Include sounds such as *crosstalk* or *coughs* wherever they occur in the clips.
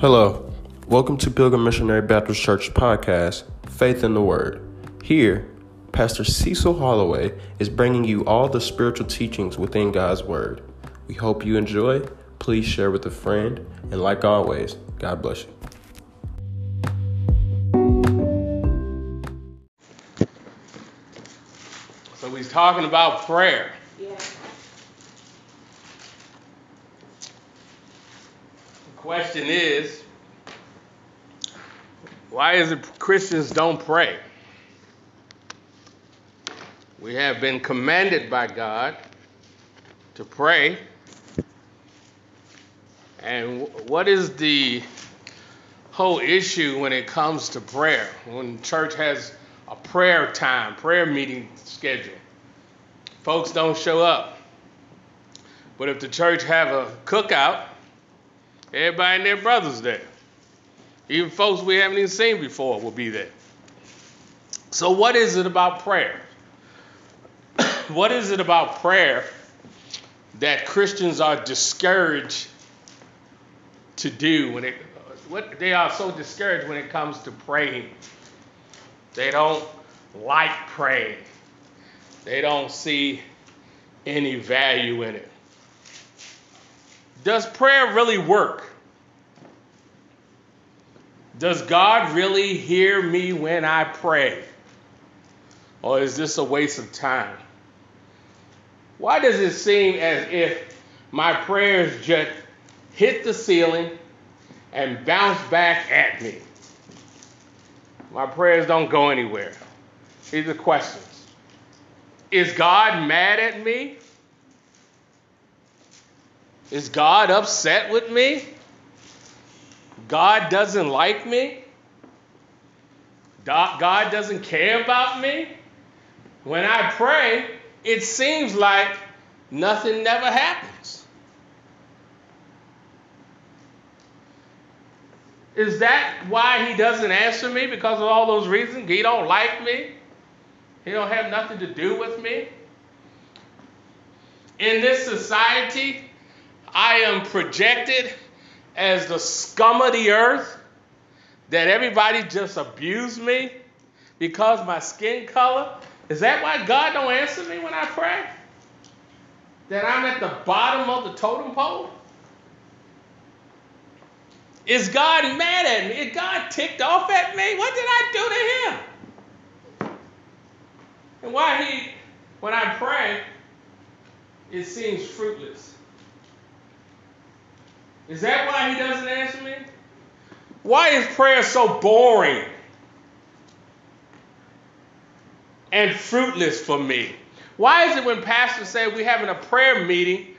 Hello, welcome to Pilgrim Missionary Baptist Church podcast, Faith in the Word. Here, Pastor Cecil Holloway is bringing you all the spiritual teachings within God's Word. We hope you enjoy. Please share with a friend, and like always, God bless you. So he's talking about prayer. Yeah. The question is, why is it Christians don't pray? We have been commanded by God to pray. And what is the whole issue when it comes to prayer? When church has a prayer time, prayer meeting schedule, folks don't show up. But if the church have a cookout, everybody and their brothers there. Even folks we haven't even seen before will be there. So what is it about prayer? *coughs* what is it about prayer that Christians are discouraged to do when it what they are so discouraged when it comes to praying. They don't like praying. They don't see any value in it. Does prayer really work? Does God really hear me when I pray? Or is this a waste of time? Why does it seem as if my prayers just hit the ceiling and bounce back at me? My prayers don't go anywhere. These are questions. Is God mad at me? Is God upset with me? God doesn't like me? God doesn't care about me? When I pray, it seems like nothing never happens. Is that why he doesn't answer me because of all those reasons? He don't like me. He don't have nothing to do with me. In this society, I am projected as the scum of the earth, that everybody just abuse me because my skin color. Is that why God don't answer me when I pray? That I'm at the bottom of the totem pole? Is God mad at me? Is God ticked off at me? What did I do to him? And why he, when I pray, it seems fruitless. Is that why he doesn't answer me? Why is prayer so boring and fruitless for me? Why is it when pastors say we're having a prayer meeting,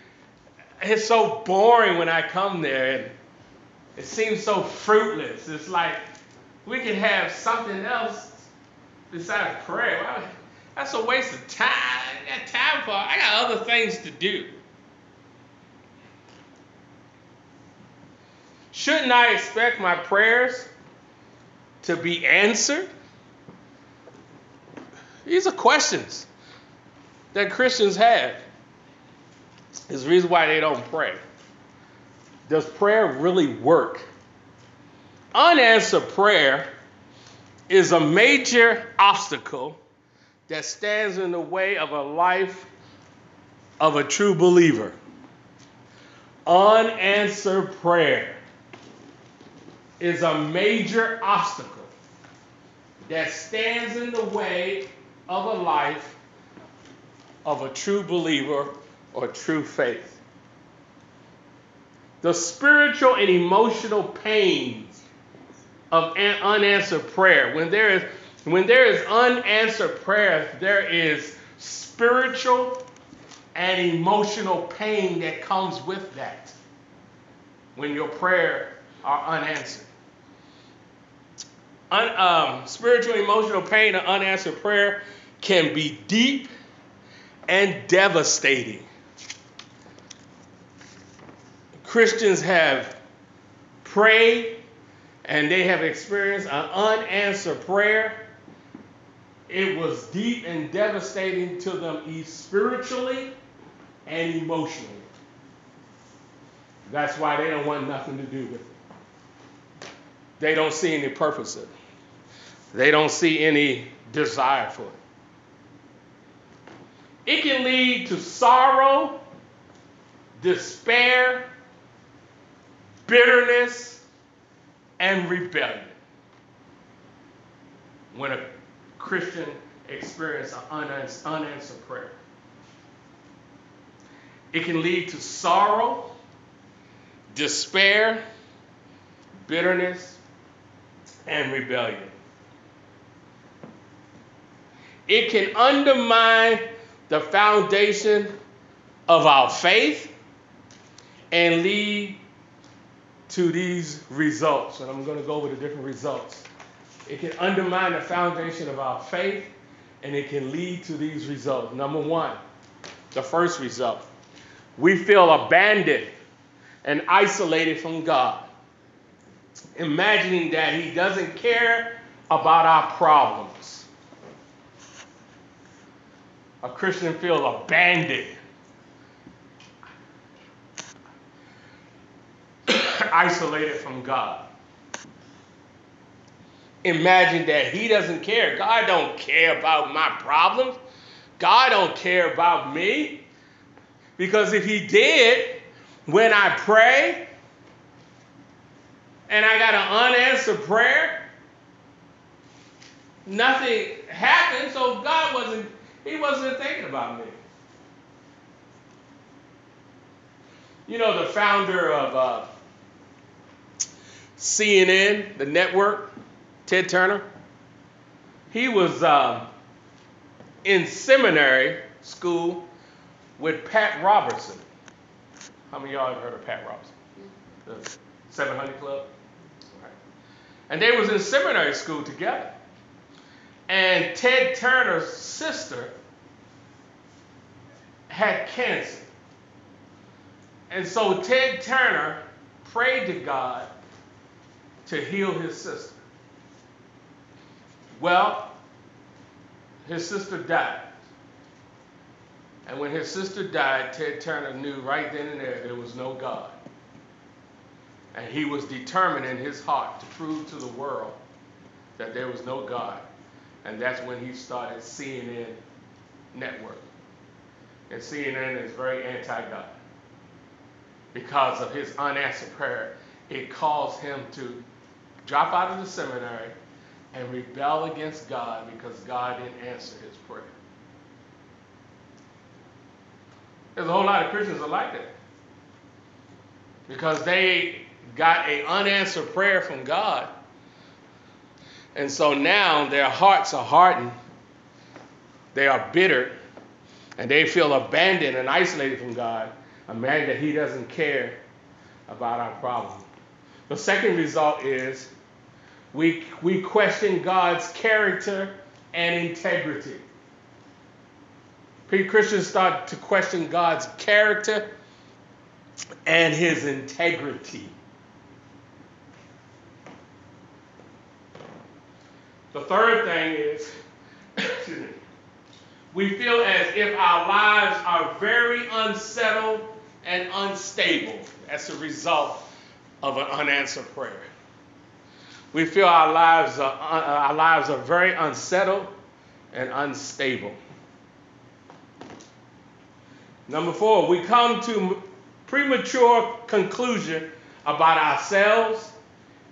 it's so boring when I come there and it seems so fruitless? It's like we can have something else besides prayer. That's a waste of time. I got time for I got other things to do. Shouldn't I expect my prayers to be answered? These are questions that Christians have. Is the reason why they don't pray. Does prayer really work? Unanswered prayer is a major obstacle that stands in the way of a life of a true believer. Unanswered prayer is a major obstacle that stands in the way of a life of a true believer or true faith. The spiritual and emotional pains of unanswered prayer. When there is when there is unanswered prayer, there is spiritual and emotional pain that comes with that. When your prayer are unanswered. Un, um, spiritual, emotional pain and unanswered prayer can be deep and devastating. Christians have prayed and they have experienced an unanswered prayer. It was deep and devastating to them spiritually and emotionally. That's why they don't want nothing to do with it. they don't see any purpose in it. They don't see any desire for it. It can lead to sorrow, despair, bitterness, and rebellion when a Christian experiences an unanswered prayer. It can lead to sorrow, despair, bitterness, and rebellion. It can undermine the foundation of our faith and lead to these results. And I'm going to go over the different results. It can undermine the foundation of our faith and it can lead to these results. Number one, the first result we feel abandoned and isolated from God, imagining that He doesn't care about our problems a Christian feels abandoned, *coughs* isolated from God. Imagine that he doesn't care. God don't care about my problems. God don't care about me. Because if he did, when I pray and I got an unanswered prayer, nothing happened, so God wasn't he wasn't thinking about me. You know, the founder of uh, CNN, the network, Ted Turner, he was uh, in seminary school with Pat Robertson. How many of y'all have heard of Pat Robertson? The 700 Club? Right. And they was in seminary school together. And Ted Turner's sister had cancer. And so Ted Turner prayed to God to heal his sister. Well, his sister died. And when his sister died, Ted Turner knew right then and there there was no God. And he was determined in his heart to prove to the world that there was no God. And that's when he started CNN Network. And CNN is very anti God. Because of his unanswered prayer, it caused him to drop out of the seminary and rebel against God because God didn't answer his prayer. There's a whole lot of Christians that like that. Because they got an unanswered prayer from God and so now their hearts are hardened, they are bitter, and they feel abandoned and isolated from God, a man that He doesn't care about our problem. The second result is we, we question God's character and integrity. Christians start to question God's character and his integrity. The third thing is, we feel as if our lives are very unsettled and unstable as a result of an unanswered prayer. We feel our lives are, uh, our lives are very unsettled and unstable. Number four, we come to premature conclusion about ourselves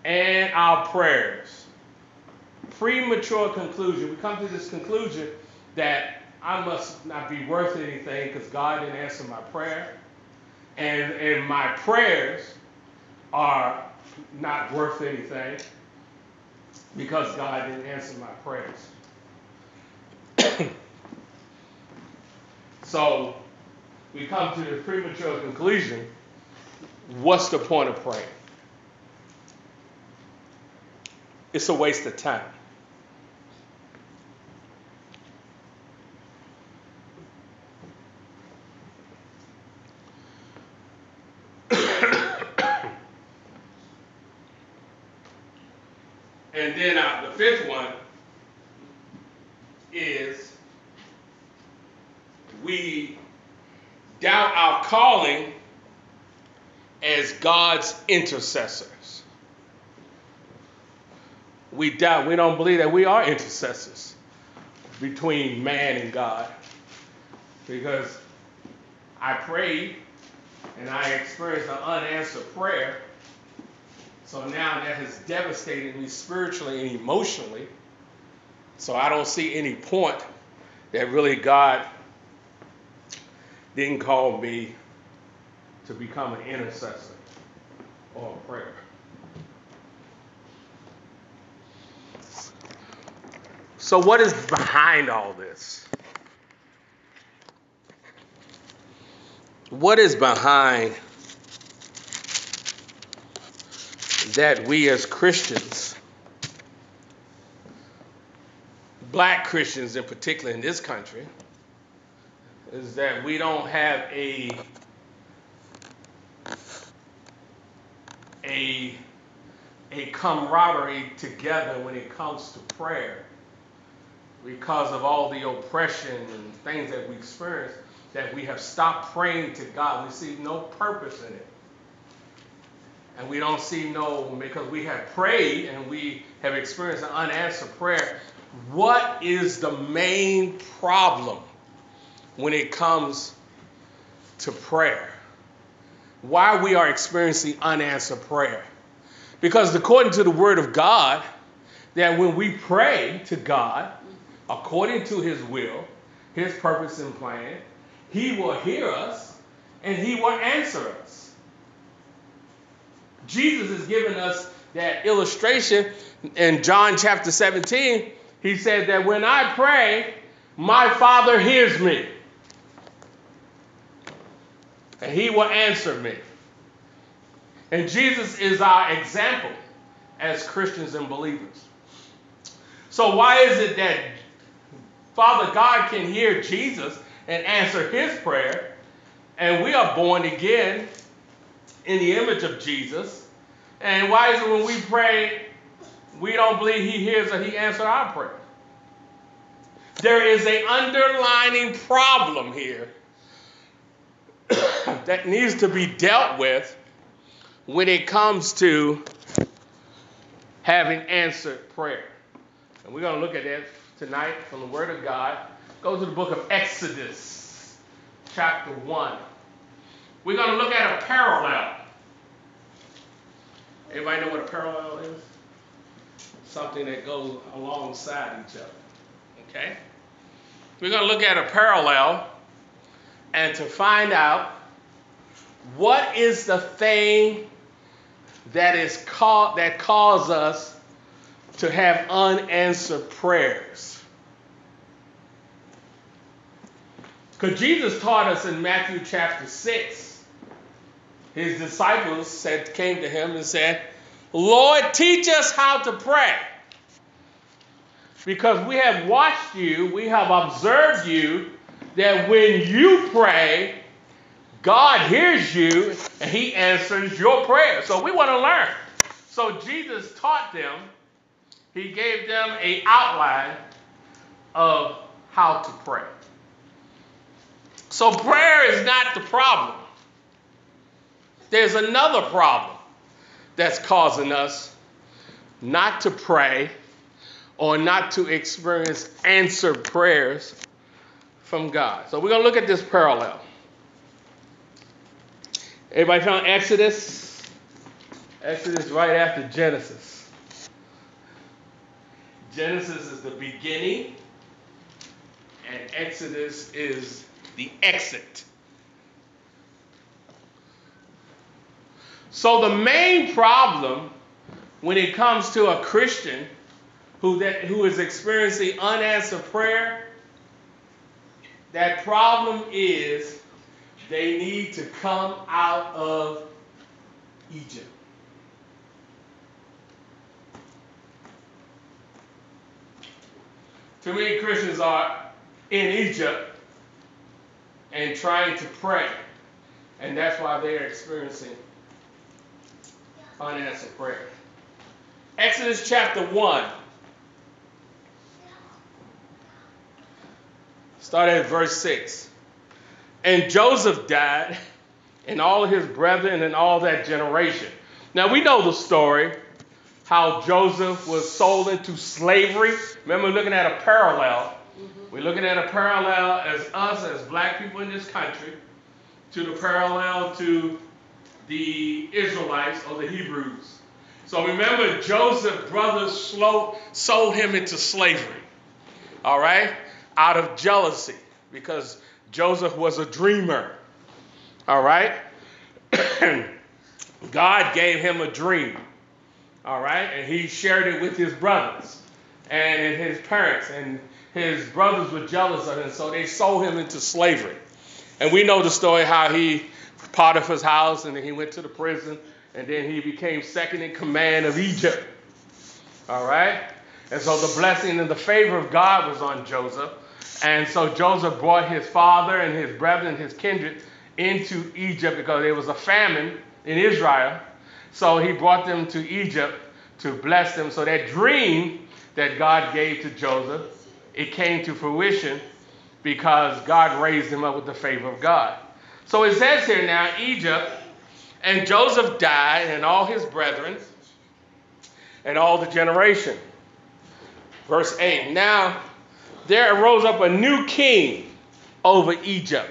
and our prayers premature conclusion. We come to this conclusion that I must not be worth anything because God didn't answer my prayer. And, and my prayers are not worth anything because God didn't answer my prayers. *coughs* so we come to the premature conclusion what's the point of praying? It's a waste of time. And then uh, the fifth one is we doubt our calling as God's intercessors. we doubt, we don't believe that we are intercessors between man and God. Because I prayed and I experienced an unanswered prayer. So now that has devastated me spiritually and emotionally. So I don't see any point that really God didn't call me to become an intercessor or a prayer. So, what is behind all this? What is behind that we as Christians, black Christians in particular in this country, is that we don't have a a a camaraderie together when it comes to prayer because of all the oppression and things that we experience that we have stopped praying to God. We see no purpose in it. And we don't see no, because we have prayed and we have experienced an unanswered prayer. What is the main problem when it comes to prayer? Why we are experiencing unanswered prayer? Because according to the Word of God, that when we pray to God according to His will, His purpose and plan, He will hear us and He will answer us. Jesus has given us that illustration in John chapter 17. He said that when I pray, my Father hears me and He will answer me. And Jesus is our example as Christians and believers. So, why is it that Father God can hear Jesus and answer his prayer, and we are born again in the image of Jesus? And why is it when we pray, we don't believe he hears or he answers our prayer? There is an underlining problem here that needs to be dealt with when it comes to having answered prayer. And we're going to look at that tonight from the Word of God. Go to the book of Exodus, chapter 1. We're going to look at a parallel. Everybody know what a parallel is? Something that goes alongside each other. Okay? We're going to look at a parallel and to find out what is the thing that is called that cause us to have unanswered prayers. Because Jesus taught us in Matthew chapter 6, his disciples said, came to him and said, Lord, teach us how to pray. Because we have watched you, we have observed you, that when you pray, God hears you and he answers your prayer. So we want to learn. So Jesus taught them, he gave them a outline of how to pray. So prayer is not the problem. There's another problem that's causing us not to pray or not to experience answered prayers from God. So we're going to look at this parallel. Everybody found Exodus? Exodus right after Genesis. Genesis is the beginning, and Exodus is the exit. So the main problem when it comes to a Christian who, that, who is experiencing unanswered prayer, that problem is they need to come out of Egypt. Too many Christians are in Egypt and trying to pray, and that's why they're experiencing unanswered prayer. Exodus chapter 1. Start at verse 6. And Joseph died, and all his brethren and all that generation. Now we know the story how Joseph was sold into slavery. Remember, we're looking at a parallel. Mm-hmm. We're looking at a parallel as us, as black people in this country, to the parallel to the Israelites or the Hebrews. So remember, Joseph's brothers sold him into slavery. All right? Out of jealousy, because Joseph was a dreamer. All right? *clears throat* God gave him a dream. All right? And he shared it with his brothers and his parents. And his brothers were jealous of him, so they sold him into slavery. And we know the story how he, Potiphar's house, and then he went to the prison, and then he became second in command of Egypt. All right? And so the blessing and the favor of God was on Joseph. And so Joseph brought his father and his brethren, his kindred, into Egypt because there was a famine in Israel. So he brought them to Egypt to bless them. So that dream that God gave to Joseph, it came to fruition because God raised him up with the favor of God. So it says here now, Egypt, and Joseph died, and all his brethren, and all the generation. Verse 8 Now there arose up a new king over Egypt,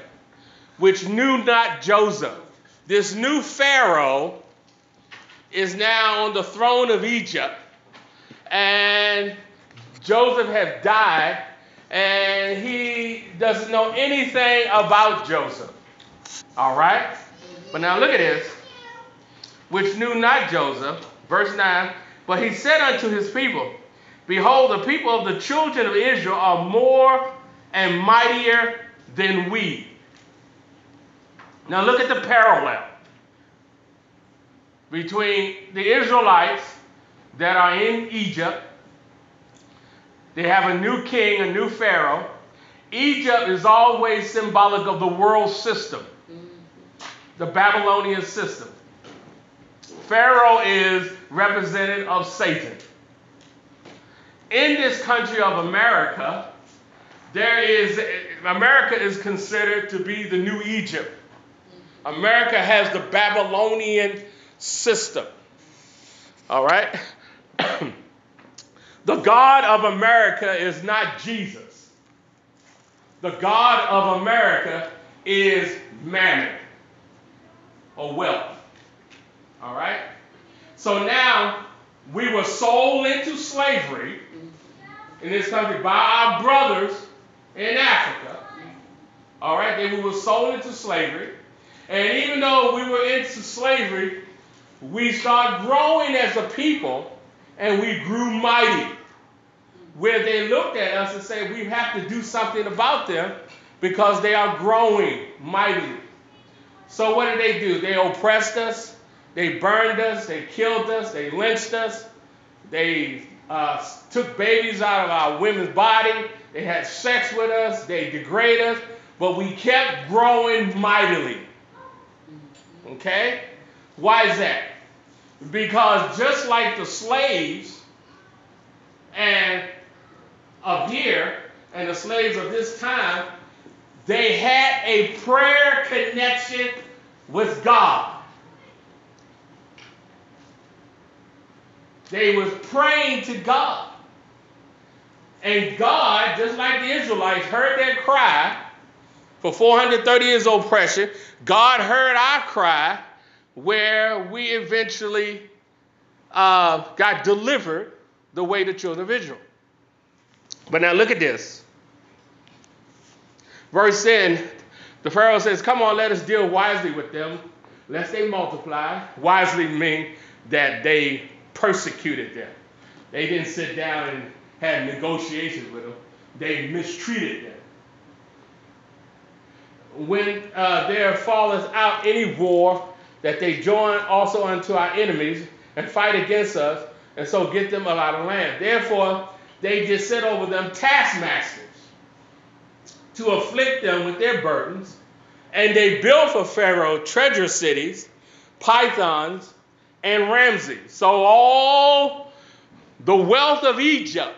which knew not Joseph. This new Pharaoh is now on the throne of Egypt, and Joseph has died, and he doesn't know anything about Joseph. All right? But now look at this. Which knew not Joseph, verse 9, but he said unto his people, Behold, the people of the children of Israel are more and mightier than we. Now look at the parallel between the Israelites that are in Egypt. They have a new king, a new Pharaoh. Egypt is always symbolic of the world system, the Babylonian system. Pharaoh is representative of Satan. In this country of America, there is America is considered to be the new Egypt. America has the Babylonian system. All right? *clears throat* the God of America is not Jesus. The God of America is mammon or wealth. All right? So now we were sold into slavery in this country by our brothers in Africa. All right? They were sold into slavery. And even though we were into slavery, we started growing as a people and we grew mighty. Where they looked at us and said, we have to do something about them because they are growing mightily. So what did they do? They oppressed us, they burned us, they killed us, they lynched us, they uh, took babies out of our women's body, they had sex with us, they degraded us, but we kept growing mightily. Okay? Why is that? Because just like the slaves and of here and the slaves of this time, they had a prayer connection with God. They was praying to God. And God, just like the Israelites, heard their cry for 430 years of oppression. God heard our cry where we eventually uh, got delivered the way the children of Israel. But now look at this. Verse 10, the Pharaoh says, Come on, let us deal wisely with them, lest they multiply. Wisely mean that they persecuted them. They didn't sit down and have negotiations with them, they mistreated them. When uh, there falleth out any war, that they join also unto our enemies and fight against us, and so get them out of land. Therefore, they did set over them taskmasters to afflict them with their burdens, and they built for Pharaoh treasure cities, Pithom, and Ramses. So all the wealth of Egypt,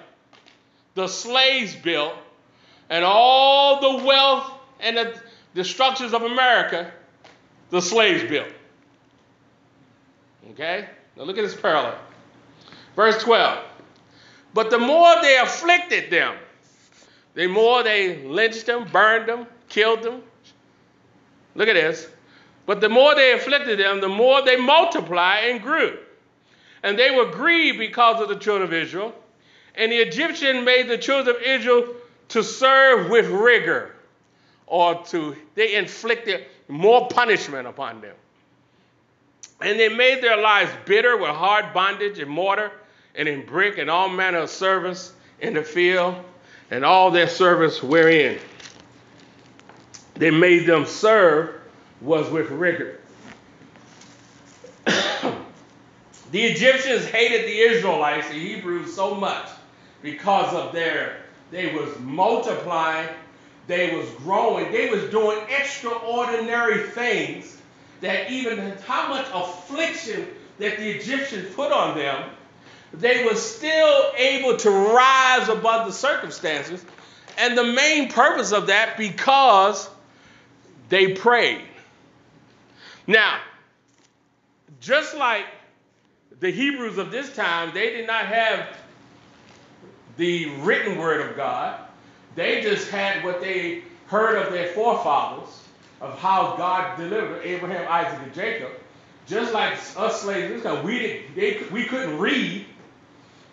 the slaves built, and all the wealth and the, the structures of America, the slaves built. Okay? Now look at this parallel. Verse 12. But the more they afflicted them, the more they lynched them, burned them, killed them. Look at this. But the more they afflicted them, the more they multiplied and grew. And they were grieved because of the children of Israel. And the Egyptian made the children of Israel to serve with rigor, or to, they inflicted more punishment upon them. And they made their lives bitter with hard bondage and mortar and in brick and all manner of service in the field and all their service wherein they made them serve was with rigor. *coughs* the Egyptians hated the Israelites, the Hebrews, so much because of their, they was multiplying, they was growing, they was doing extraordinary things that even how much affliction that the Egyptians put on them, they were still able to rise above the circumstances. And the main purpose of that because they prayed. Now, just like the Hebrews of this time, they did not have the written word of God. They just had what they heard of their forefathers, of how God delivered Abraham, Isaac, and Jacob. Just like us slaves, we, did, they, we couldn't read,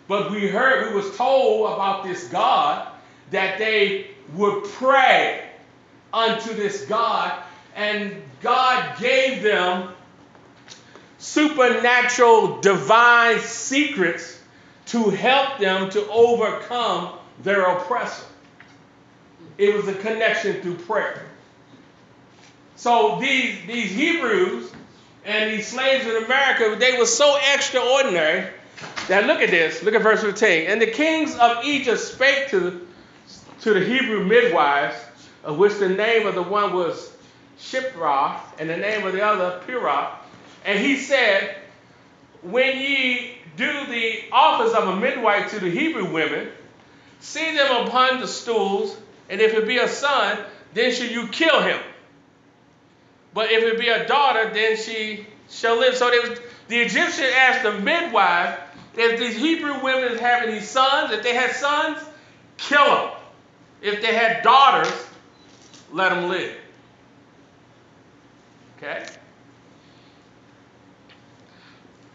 but we heard, we was told about this God that they would pray unto this God, and God gave them supernatural divine secrets to help them to overcome their oppressor. It was a connection through prayer. So these, these Hebrews and these slaves in America, they were so extraordinary that look at this. Look at verse 15. And the kings of Egypt spake to, to the Hebrew midwives, of which the name of the one was Shiphrah, and the name of the other Puah. And he said, When ye do the office of a midwife to the Hebrew women, see them upon the stools, and if it be a son, then shall you kill him. But if it be a daughter, then she shall live. So the Egyptian asked the midwife if these Hebrew women having these sons, if they had sons, kill them. If they had daughters, let them live. Okay?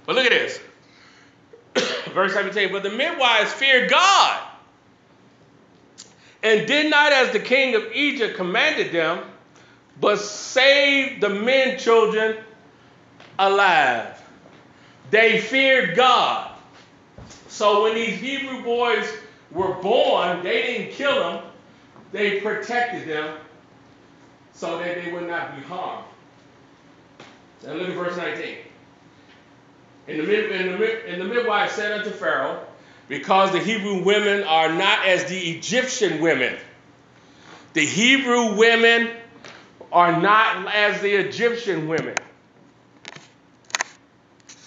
But look at this. *coughs* Verse 17. But the midwives feared God and did not as the king of Egypt commanded them, but saved the men children alive. They feared God. So when these Hebrew boys were born, they didn't kill them, they protected them so that they would not be harmed. Now look at verse 19. And the, mid, and, the, and the midwife said unto Pharaoh, Because the Hebrew women are not as the Egyptian women. The Hebrew women are not as the Egyptian women.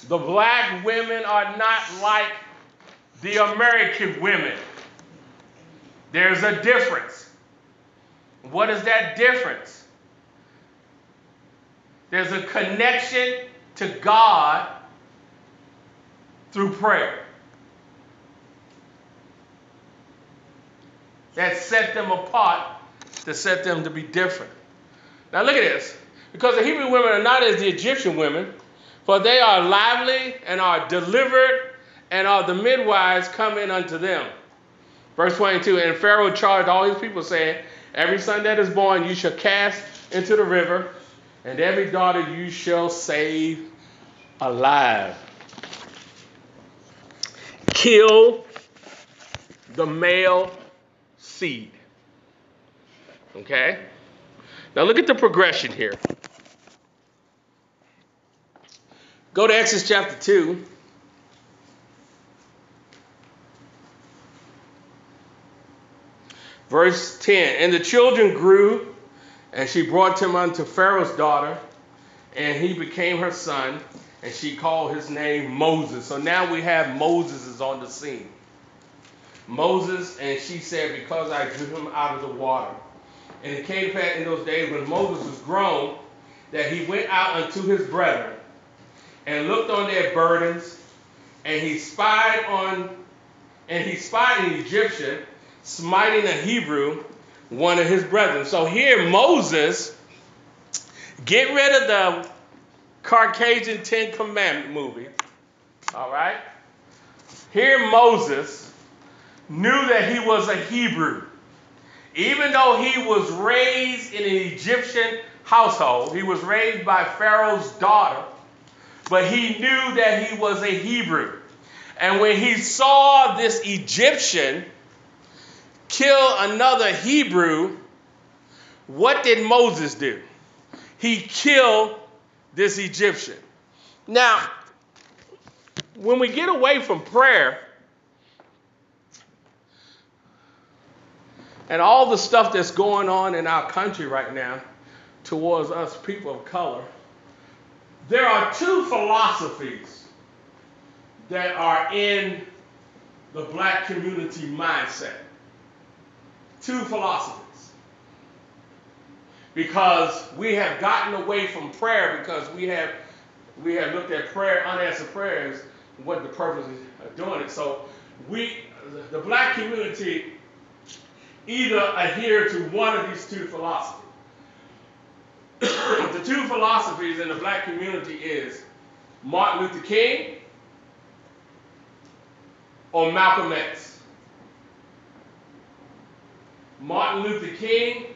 The black women are not like the American women. There's a difference. What is that difference? There's a connection to God through prayer that set them apart to set them to be different. Now look at this. Because the Hebrew women are not as the Egyptian women, for they are lively and are delivered, and are the midwives coming unto them. Verse 22 And Pharaoh charged all his people, saying, Every son that is born you shall cast into the river, and every daughter you shall save alive. Kill the male seed. Okay? Now look at the progression here. Go to Exodus chapter 2. Verse 10 And the children grew, and she brought him unto Pharaoh's daughter, and he became her son, and she called his name Moses. So now we have Moses is on the scene. Moses, and she said, Because I drew him out of the water. And it came back in those days when Moses was grown that he went out unto his brethren and looked on their burdens and he spied on, and he spied an Egyptian, smiting a Hebrew, one of his brethren. So here Moses, get rid of the Caucasian Ten Commandment movie. All right? Here Moses knew that he was a Hebrew. Even though he was raised in an Egyptian household, he was raised by Pharaoh's daughter, but he knew that he was a Hebrew. And when he saw this Egyptian kill another Hebrew, what did Moses do? He killed this Egyptian. Now, when we get away from prayer and all the stuff that's going on in our country right now towards us people of color, there are two philosophies that are in the black community mindset. Two philosophies. Because we have gotten away from prayer because we have we have looked at prayer, unanswered prayers, what the purpose of doing it. So we the black community either adhere to one of these two philosophies. *coughs* the two philosophies in the black community is Martin Luther King or Malcolm X. Martin Luther King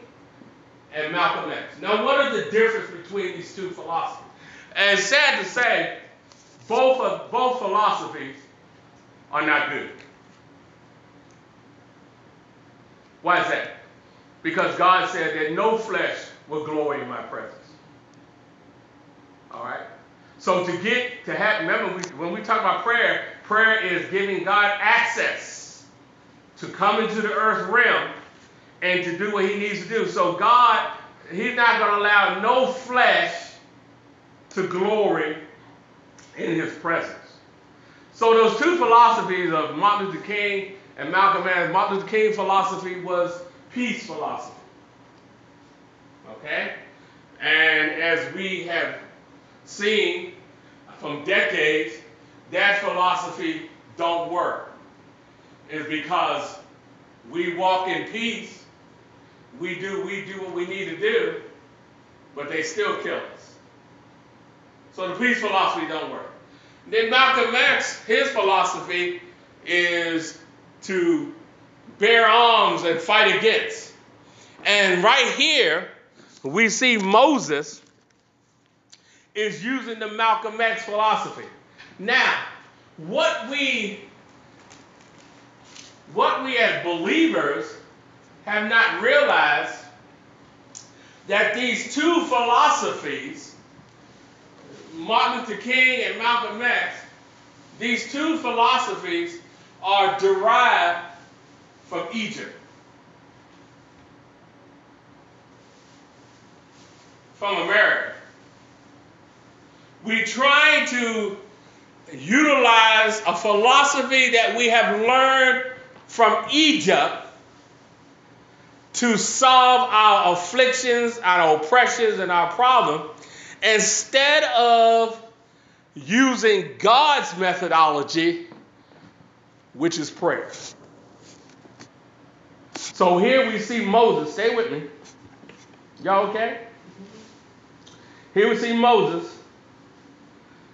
and Malcolm X. Now, what are the difference between these two philosophies? And sad to say, both of both philosophies are not good. Why is that? Because God said that no flesh will glory in my presence. All right? So to get to have, remember we, when we talk about prayer, prayer is giving God access to come into the earth realm and to do what he needs to do. So God, he's not going to allow no flesh to glory in his presence. So those two philosophies of Martin Luther King and Malcolm X, Martin Luther King philosophy was peace philosophy. Okay? And as we have seen from decades, that philosophy don't work. Is because we walk in peace, we do we do what we need to do, but they still kill us. So the peace philosophy don't work. Then Malcolm X, his philosophy is to bear arms and fight against. And right here, we see Moses is using the Malcolm X philosophy. Now, what we what we as believers have not realized that these two philosophies, Martin Luther King and Malcolm X, these two philosophies are derived from Egypt. From America. We try to utilize a philosophy that we have learned from Egypt to solve our afflictions, our oppressions, and our problems instead of using God's methodology which is prayer. So here we see Moses. Stay with me. Y'all okay? Here we see Moses.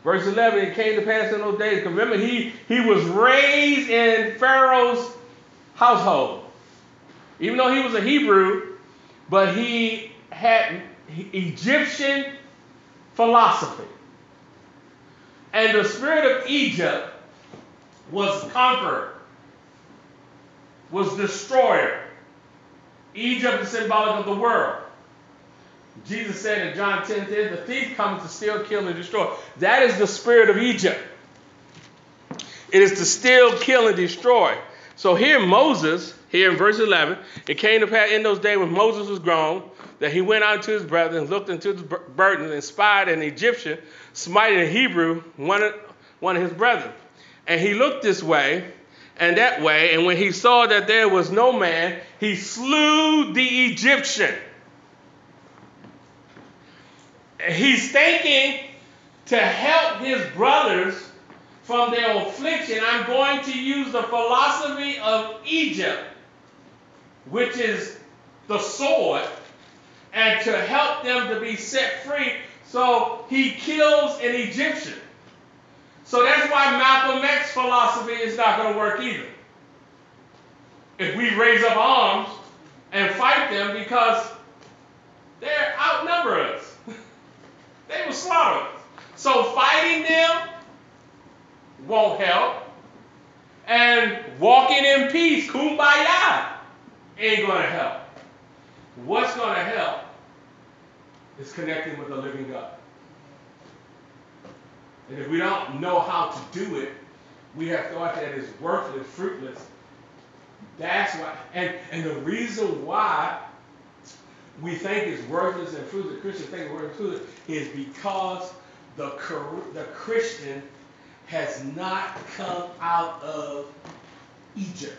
Verse 11, it came to pass in those days. Remember, he, he was raised in Pharaoh's household. Even though he was a Hebrew, but he had Egyptian philosophy. And the spirit of Egypt was conqueror, was destroyer. Egypt is symbolic of the world. Jesus said in John 10 10, the thief comes to steal, kill, and destroy. That is the spirit of Egypt. It is to steal, kill, and destroy. So here Moses, here in verse 11, it came to pass in those days when Moses was grown, that he went out to his brethren, looked into his burden, and spied an Egyptian, smiting a Hebrew, one of, one of his brethren. And he looked this way and that way, and when he saw that there was no man, he slew the Egyptian. He's thinking to help his brothers from their affliction, I'm going to use the philosophy of Egypt, which is the sword, and to help them to be set free. So he kills an Egyptian. So that's why Malcolm philosophy is not going to work either. If we raise up arms and fight them because they're outnumber us. *laughs* they will slaughter us. So fighting them won't help. And walking in peace, kumbaya, ain't going to help. What's going to help is connecting with the living God. And if we don't know how to do it, we have thought that it's worthless, fruitless. That's why. And, and the reason why we think it's worthless and fruitless, the Christian think it's worthless and fruitless, is because the, the Christian has not come out of Egypt.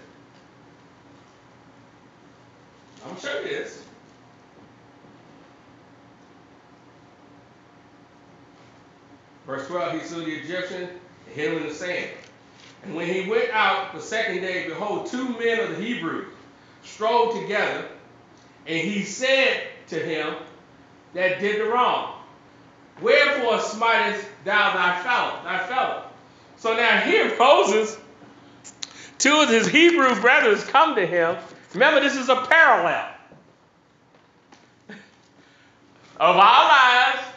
I'm sure you this. Verse 12, he slew the Egyptian and hid him in the sand. And when he went out the second day, behold, two men of the Hebrews strode together, and he said to him that did the wrong, Wherefore smitest thou thy fellow, thy fellow? So now here *laughs* Moses, two of his Hebrew brothers come to him. Remember, this is a parallel of our lives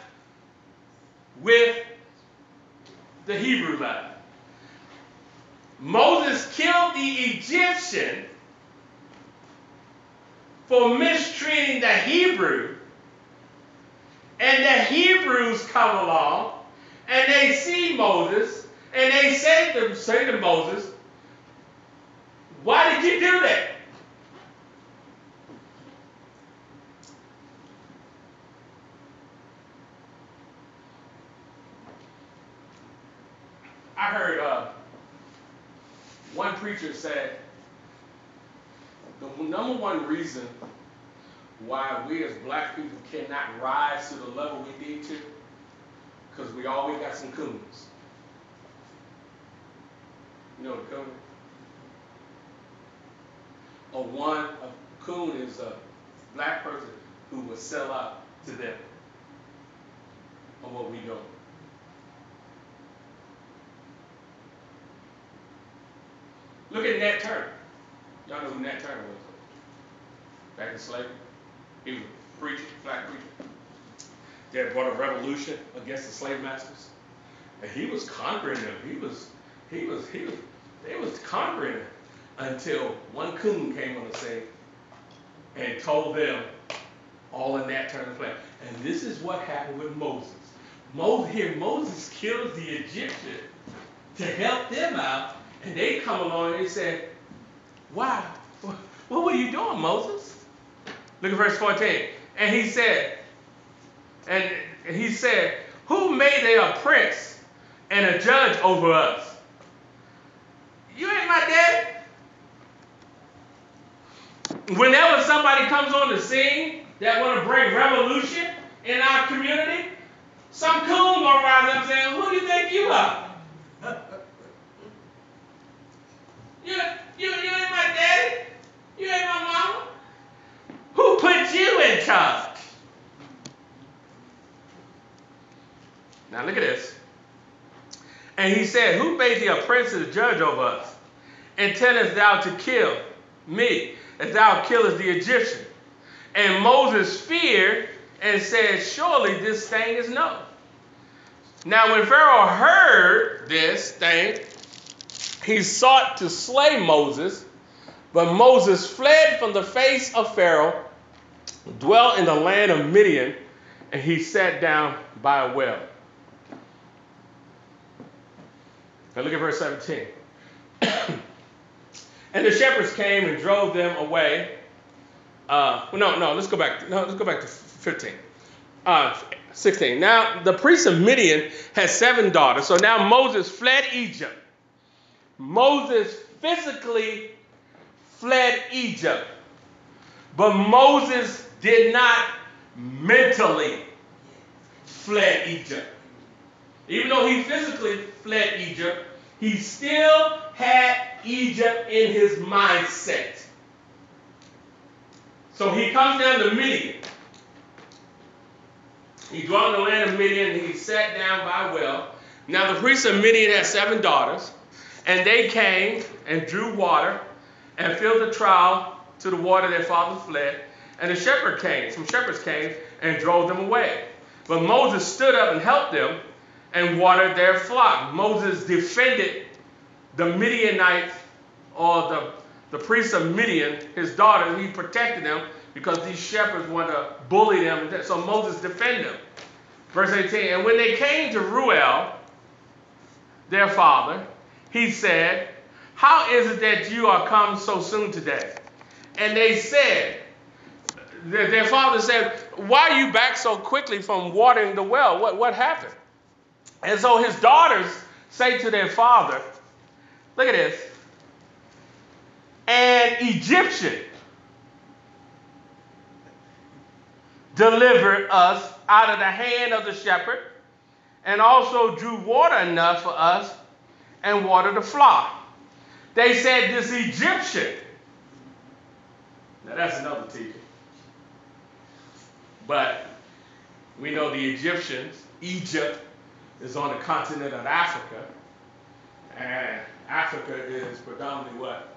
with the Hebrew life. Moses killed the Egyptian for mistreating the Hebrew. And the Hebrews come along and they see Moses and they say to, say to Moses, Why did you do that? I heard uh, one preacher said the number one reason why we as black people cannot rise to the level we need to, because we always got some coons. You know a coon? A one, a coon is a black person who will sell out to them on what we do. Look at Nat Turner. Y'all know who Nat Turner was. Back in slavery. He was a preacher, black preacher. That brought a revolution against the slave masters. And he was conquering them. He was, he was, he was, they was conquering them until one coon came on the scene and told them all in Nat Turner's plan. And this is what happened with Moses. Moses here, Moses kills the Egyptian to help them out and they come along and they say, Why? What were you doing, Moses? Look at verse 14. And he said, and he said, Who made thee a prince and a judge over us? You ain't my daddy. Whenever somebody comes on the scene that want to bring revolution in our community, some coon gonna rise up saying, Who do you think you are? You, you, you ain't my daddy. You ain't my mama. Who put you in charge? Now look at this. And he said, Who made thee a prince and a judge over us? And Intendest thou to kill me, as thou killest the Egyptian? And Moses feared and said, Surely this thing is known. Now, when Pharaoh heard this thing, he sought to slay Moses, but Moses fled from the face of Pharaoh, dwelt in the land of Midian, and he sat down by a well. Now look at verse 17. *clears throat* and the shepherds came and drove them away. Uh, no, no, let's go back. No, let's go back to 15. Uh, 16. Now the priest of Midian had seven daughters. So now Moses fled Egypt Moses physically fled Egypt, but Moses did not mentally fled Egypt. Even though he physically fled Egypt, he still had Egypt in his mindset. So he comes down to Midian. He dwelt in the land of Midian and he sat down by well. Now the priest of Midian had seven daughters, and they came and drew water and filled the trough to the water their father fled. And the shepherd came, some shepherds came and drove them away. But Moses stood up and helped them and watered their flock. Moses defended the Midianites or the, the priests of Midian, his daughters. He protected them because these shepherds wanted to bully them. So Moses defended them. Verse 18, and when they came to Reuel, their father, he said, How is it that you are come so soon today? And they said, their father said, Why are you back so quickly from watering the well? What, what happened? And so his daughters say to their father, Look at this. An Egyptian delivered us out of the hand of the shepherd and also drew water enough for us and watered the flock. They said, This Egyptian. Now that's another teaching. But we know the Egyptians, Egypt is on the continent of Africa, and Africa is predominantly what?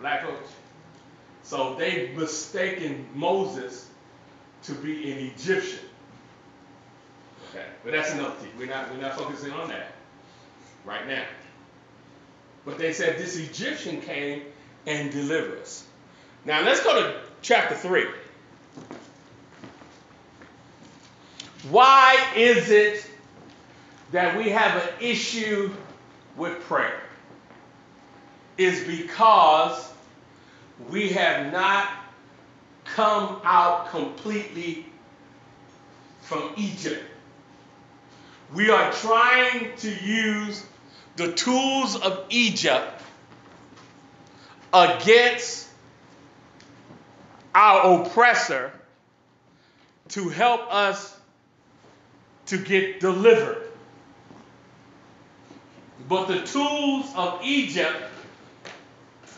Black. So they mistaken Moses to be an Egyptian. Okay, but that's another thing. We're not we're not focusing on that right now. But they said this Egyptian came and delivered us. Now let's go to chapter three. Why is it that we have an issue with prayer? Is because we have not come out completely from Egypt. We are trying to use the tools of Egypt against our oppressor to help us to get delivered. But the tools of Egypt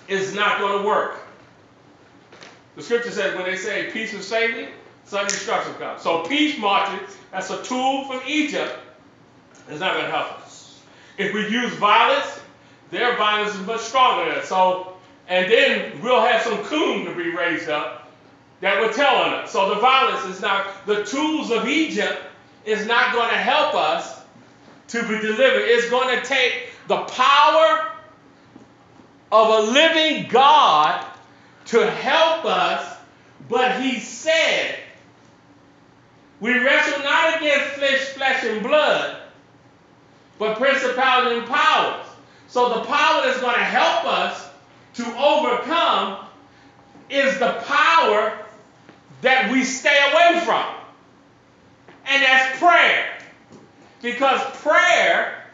is not going to work. The scripture says when they say peace and safety, sudden destruction comes. So peace marches, that's a tool from Egypt, it's not going to help us. If we use violence, their violence is much stronger than. So, and then we'll have some coon to be raised up that will tell on us. So the violence is not, the tools of Egypt is not going to help us to be delivered. It's going to take the power of a living God to help us, but he said, we wrestle not against flesh, flesh and blood, but principality and powers. So the power that's going to help us to overcome is the power that we stay away from. And that's prayer. Because prayer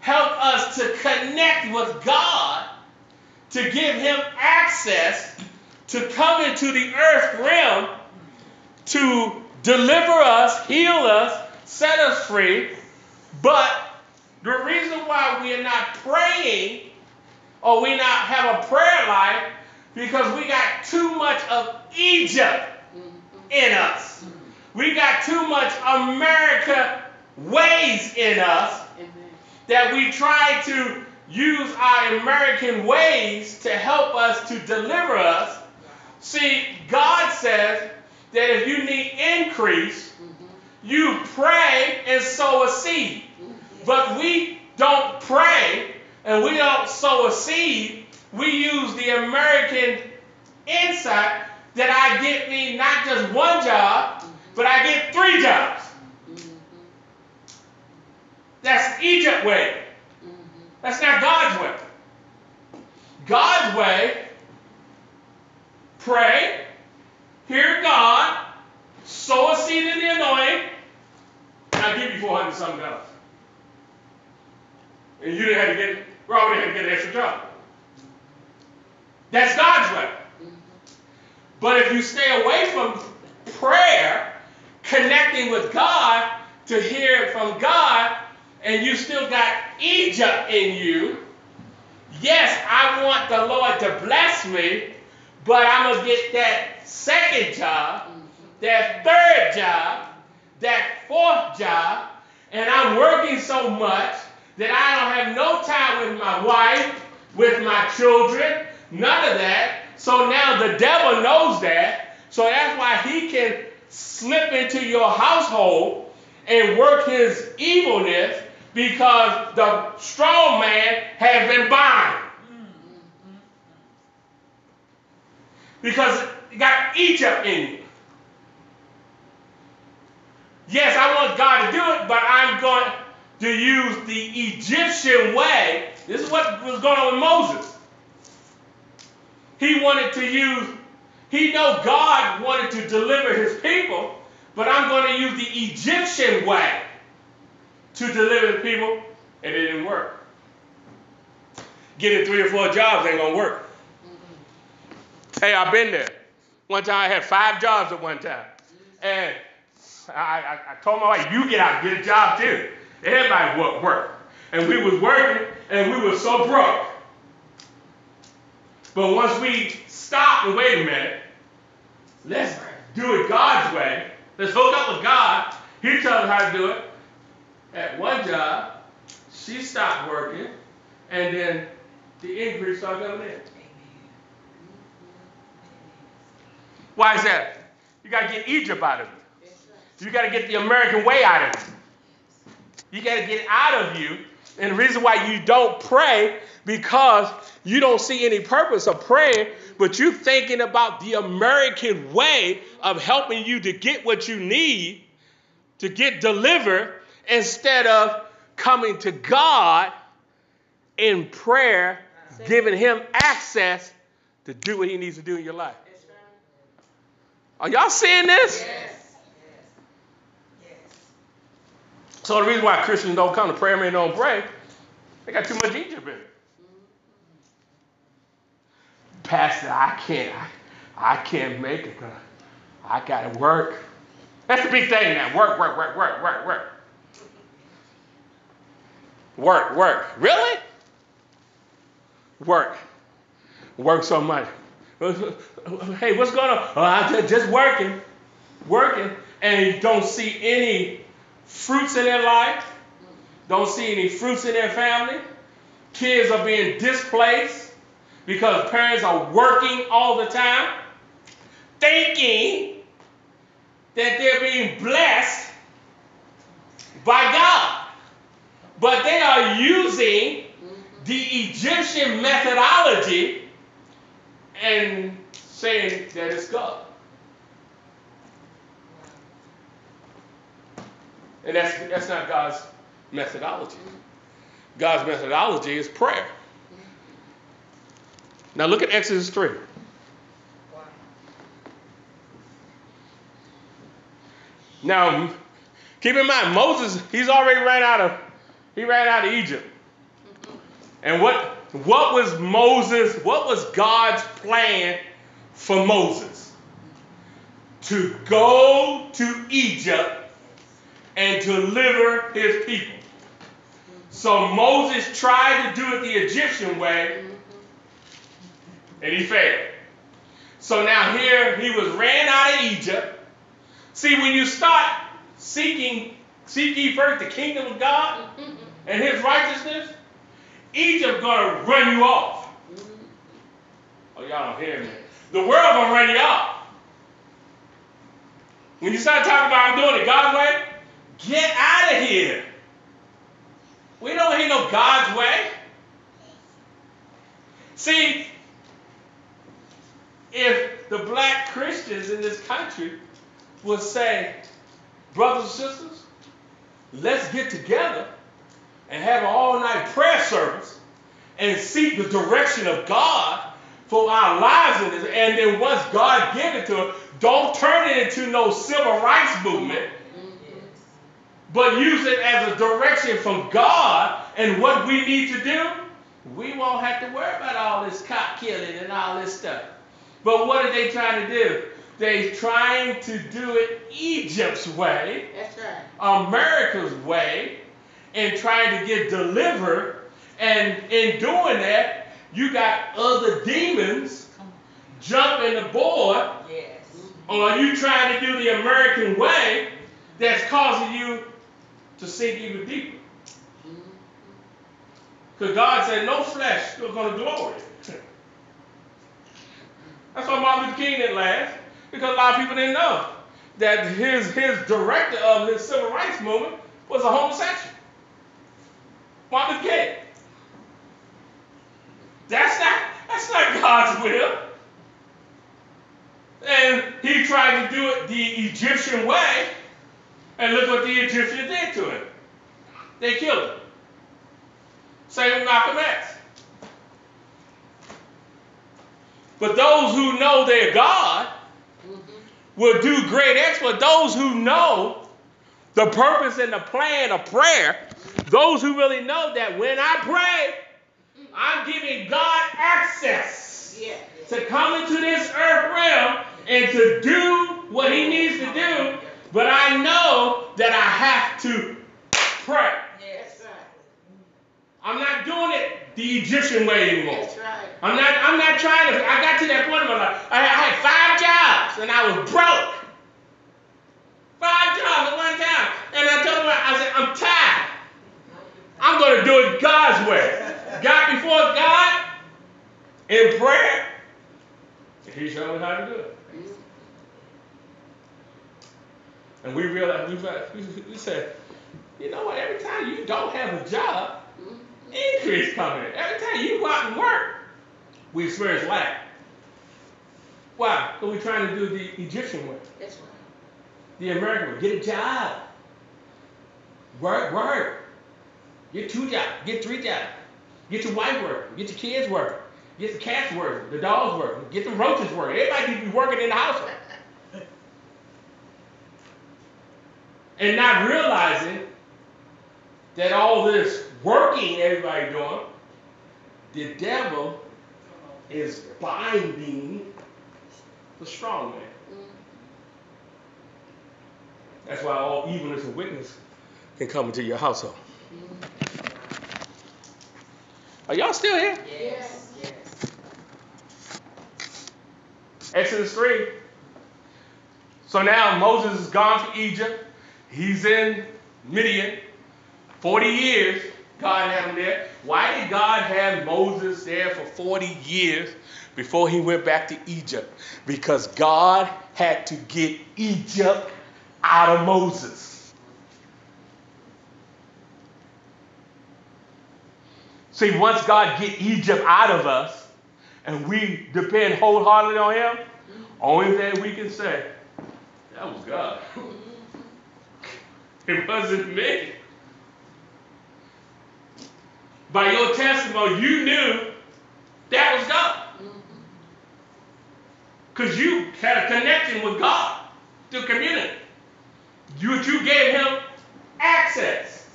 helps us to connect with God, to give Him access to come into the earth realm to deliver us, heal us, set us free. But the reason why we are not praying or we not have a prayer life because we got too much of Egypt in us. We got too much America ways in us that we try to use our American ways to help us to deliver us. See, God says that if you need increase, you pray and sow a seed. But we don't pray and we don't sow a seed. We use the American insight that I get me not just one job, but I get three jobs. That's Egypt way. That's not God's way. God's way, pray, hear God, sow a seed in the anointing, and I give you 400 something dollars. And you didn't have to get, already had to get an extra job. That's God's way. But if you stay away from prayer, connecting with God to hear from God, and you still got Egypt in you, yes, I want the Lord to bless me, but I'm going to get that second job, that third job, that fourth job, and I'm working so much that I don't have no time with my wife, with my children, none of that. So now the devil knows that. So that's why he can slip into your household and work his evilness because the strong man has been bound. Because you got Egypt in you. Yes, I want God to do it, but I'm going to use the Egyptian way. This is what was going on with Moses. He wanted to use, he know God wanted to deliver his people, but I'm going to use the Egyptian way to deliver the people, and it didn't work. Getting three or four jobs ain't gonna work. Hey, I've been there. One time I had five jobs at one time, and I, I, I told my wife, "You get out, get a job too." Everybody work, work, and we was working, and we were so broke. But once we stopped and wait a minute, let's do it God's way. Let's hook up with God. He tells us how to do it. At one job, she stopped working, and then the increase started coming in. Why is that? You got to get Egypt out of it. You got to get the American way out of it. You got to get it out of you. And the reason why you don't pray because you don't see any purpose of praying, but you're thinking about the American way of helping you to get what you need to get delivered instead of coming to God in prayer, giving Him access to do what He needs to do in your life. Are y'all seeing this? Yes. So the reason why Christians don't come to prayer meeting don't pray, they got too much Egypt in it. Pastor, I can't, I, I can't make it. I gotta work. That's the big thing now. Work, work, work, work, work, work. Work, work. Really? Work. Work so much. Hey, what's going on? Oh, I'm just, working, working, and don't see any fruits in their life. Don't see any fruits in their family. Kids are being displaced because parents are working all the time, thinking that they're being blessed by God. But they are using the Egyptian methodology and saying that it's God. And that's, that's not God's methodology. God's methodology is prayer. Now look at Exodus 3. Now, keep in mind, Moses, he's already ran out of, he ran out of Egypt. And what, what was Moses, what was God's plan for Moses? To go to Egypt and deliver his people. So Moses tried to do it the Egyptian way, and he failed. So now here he was ran out of Egypt. See, when you start seeking, seek ye first the kingdom of God and his righteousness, Egypt gonna run you off. Oh, y'all don't hear me. The world gonna run you off. When you start talking about I'm doing it God's way, get out of here. We don't hear no God's way. See, if the black Christians in this country would say, brothers and sisters, let's get together and have an all night prayer service and seek the direction of God for our lives in this. And then once God give it to us, don't turn it into no civil rights movement, but use it as a direction from God and what we need to do. We won't have to worry about all this cop killing and all this stuff. But what are they trying to do? They're trying to do it Egypt's way, That's right. America's way, and trying to get delivered. And in doing that, you got other demons jumping the board Yes. or you trying to do the American way that's causing you to sink even deeper. Because God said, no flesh is going to glory. *laughs* That's why Martin Luther King didn't last. Because a lot of people didn't know that his, his director of his civil rights movement was a homosexual. Martin Luther King. That's not, that's not *laughs* God's will. And he tried to do it the Egyptian way, and look what the Egyptians did to him. They killed him. Same with Malcolm X. But those who know their God will do great exploits. Those who know the purpose and the plan of prayer, those who really know that when I pray, I'm giving God access to come into this earth realm and to do what he needs to do, but I know that I have to pray. Yes. Right. I'm not doing it the Egyptian way anymore. That's right. I'm not I'm not trying to I got to that point in my life. I, I had five jobs and I was broke. Five jobs at one time. And I told him I said, I'm tired. I'm gonna do it God's way. Got before God in prayer. And he showed me how to do it. And we realized, we, we, we said, you know what, every time you don't have a job, mm-hmm. increase coming. Every time you go out and work, we experience lack. Why? Because we're trying to do the Egyptian way, That's right. the American way. Get a job. Work, work. Get two jobs. Get three jobs. Get your wife working. Get your kids working. Get the cats working. The dogs working. Get the roaches working. Everybody be working in the household. And not realizing that all this working everybody doing, the devil is binding the strong man. That's why all evilness and witness can come into your household. Are y'all still here? Yes. Yes. Exodus 3. So now Moses is gone to Egypt. He's in Midian. 40 years, God had him there. Why did God have Moses there for 40 years before he went back to Egypt? Because God had to get Egypt out of Moses. See, once God get Egypt out of us, and we depend wholeheartedly on Him, only thing we can say, that was God. *laughs* it wasn't me. By your testimony, you knew that was God. Mm-hmm. Because you had a connection with God through community. You, you gave him access.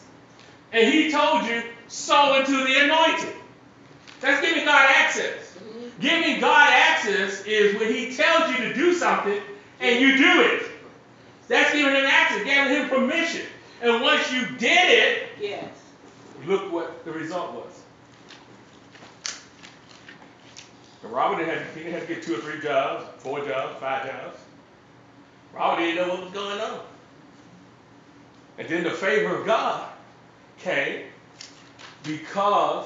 And he told you, sow into the anointing. That's giving God access. Mm-hmm. Giving God access is when he tells you to do something and you do it. That's giving him access, giving him permission. And once you did it, Yes. look what the result was. And Robert didn't have, he have to get two or three jobs, four jobs, five jobs. Robert didn't know what was going on. And then the favor of God came because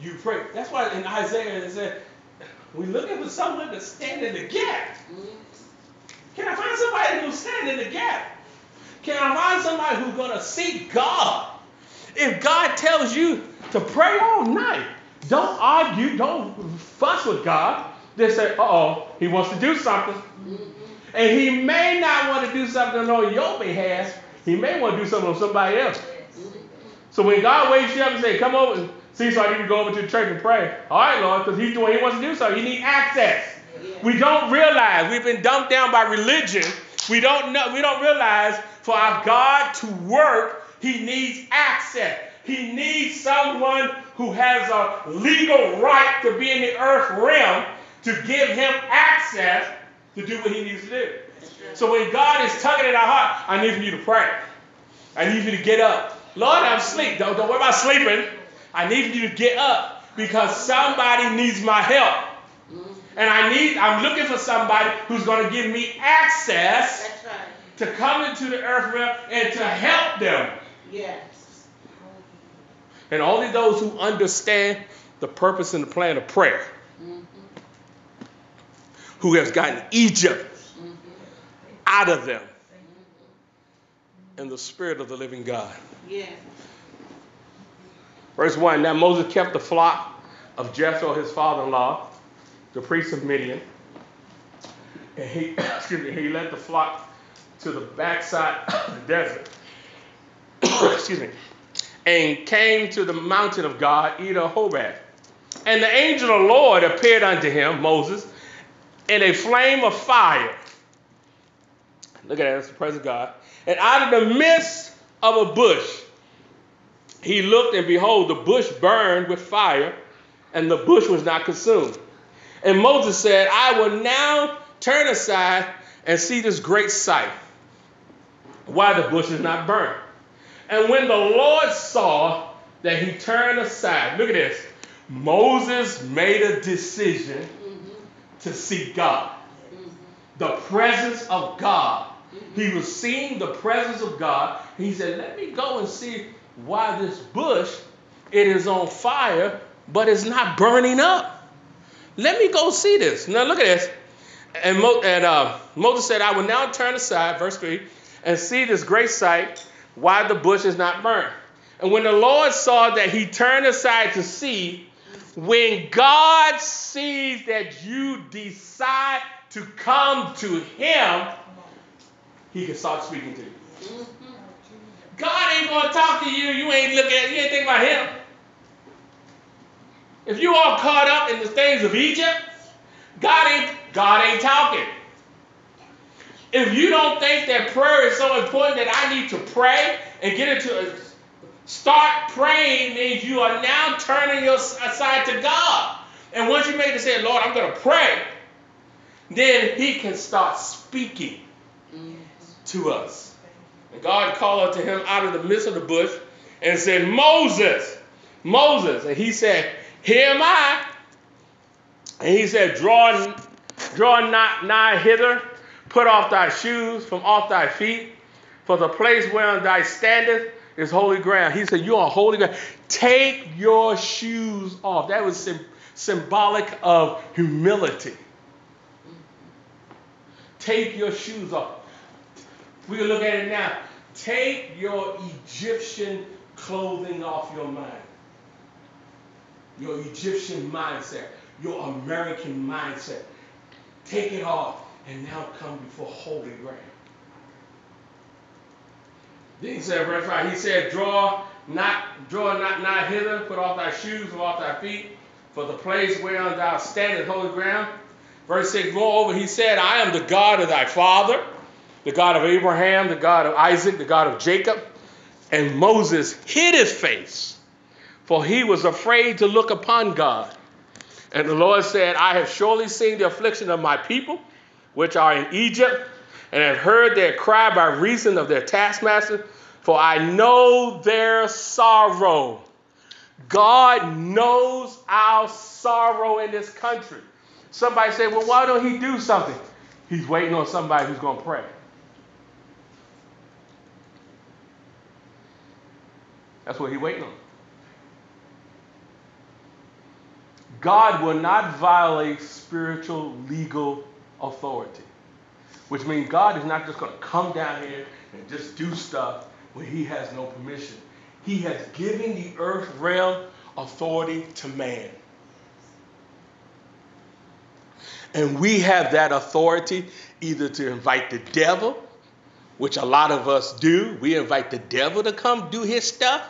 you prayed. That's why in Isaiah it said, we're looking for someone to stand in the gap. Can I find somebody who's standing in the gap? Can I find somebody who's going to seek God? If God tells you to pray all night, don't argue, don't fuss with God. Just say, uh oh, he wants to do something. And he may not want to do something on your behalf. He may want to do something on somebody else. So when God wakes you up and say, come over and see, so I need to go over to the church and pray. All right, Lord, because he's doing, he wants to do something. You need access. We don't realize we've been dumped down by religion. We don't know, we don't realize for our God to work, he needs access. He needs someone who has a legal right to be in the earth realm to give him access to do what he needs to do. So when God is tugging at our heart, I need you to pray. I need you to get up. Lord, I'm asleep. Don't, don't worry about sleeping. I need you to get up because somebody needs my help. And I need, I'm looking for somebody who's going to give me access right. to come into the earth realm and to help them. Yes. And only those who understand the purpose and the plan of prayer, mm-hmm. who has gotten Egypt mm-hmm. out of them mm-hmm. in the spirit of the living God. Yes. Verse 1 Now Moses kept the flock of Jethro, his father in law, the priest of Midian. And he, *coughs* excuse me, he led the flock to the backside *coughs* of the desert. *coughs* excuse me. And came to the mountain of God, Eder Hobab. And the angel of the Lord appeared unto him, Moses, in a flame of fire. Look at that, that's the presence of God. And out of the midst of a bush, he looked, and behold, the bush burned with fire, and the bush was not consumed. And Moses said, I will now turn aside and see this great sight, why the bush is not burned. And when the Lord saw that he turned aside, look at this. Moses made a decision to see God. The presence of God. He was seeing the presence of God. He said, Let me go and see why this bush it is on fire, but it's not burning up. Let me go see this. Now look at this. And, Mo- and uh, Moses said, I will now turn aside, verse 3, and see this great sight, why the bush is not burned. And when the Lord saw that he turned aside to see, when God sees that you decide to come to him, he can start speaking to you. God ain't gonna talk to you. You ain't looking at. You ain't thinking about him. If you all caught up in the things of Egypt, God ain't God ain't talking. If you don't think that prayer is so important that I need to pray and get into a, start praying means you are now turning your aside to God. And once you make the say, Lord, I'm gonna pray, then He can start speaking to us. And God called unto him out of the midst of the bush and said, Moses, Moses. And he said, Here am I. And he said, Draw, draw not nigh hither, put off thy shoes from off thy feet, for the place whereon thou standest is holy ground. He said, You're holy ground. Take your shoes off. That was sim- symbolic of humility. Take your shoes off. We can look at it now. Take your Egyptian clothing off your mind. Your Egyptian mindset, your American mindset. Take it off and now come before holy ground. Then he said, verse 5, he said, Draw not, draw not nigh hither, put off thy shoes from off thy feet, for the place whereon thou standest holy ground. Verse 6, moreover, he said, I am the God of thy father, the God of Abraham, the God of Isaac, the God of Jacob. And Moses hid his face, for he was afraid to look upon God. And the Lord said, I have surely seen the affliction of my people, which are in Egypt, and have heard their cry by reason of their taskmaster, for I know their sorrow. God knows our sorrow in this country. Somebody say, well, why don't he do something? He's waiting on somebody who's going to pray. That's what he's waiting on. God will not violate spiritual legal authority, which means God is not just going to come down here and just do stuff when he has no permission. He has given the earth realm authority to man. And we have that authority either to invite the devil, which a lot of us do. We invite the devil to come do his stuff,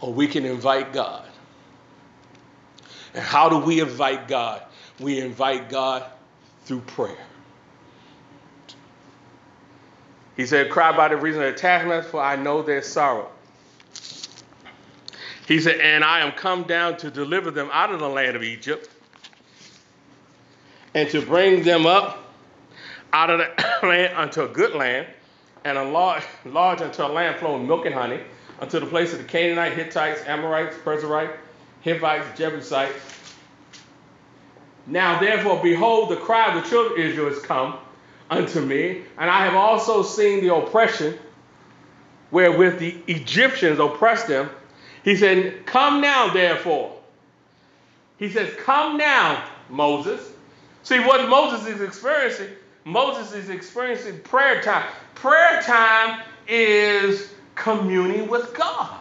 or we can invite God. And how do we invite God? We invite God through prayer. He said, Cry by the reason of taskmaster, for I know their sorrow. He said, And I am come down to deliver them out of the land of Egypt and to bring them up out of the *coughs* land unto a good land and a large, large unto a land flowing milk and honey, unto the place of the Canaanite, Hittites, Amorites, Perizzites, Hivites, Jebusites. Now therefore, behold, the cry of the children of Israel is come unto me, and I have also seen the oppression wherewith the Egyptians oppressed them. He said, Come now, therefore. He says, Come now, Moses. See what Moses is experiencing? Moses is experiencing prayer time. Prayer time is communing with God.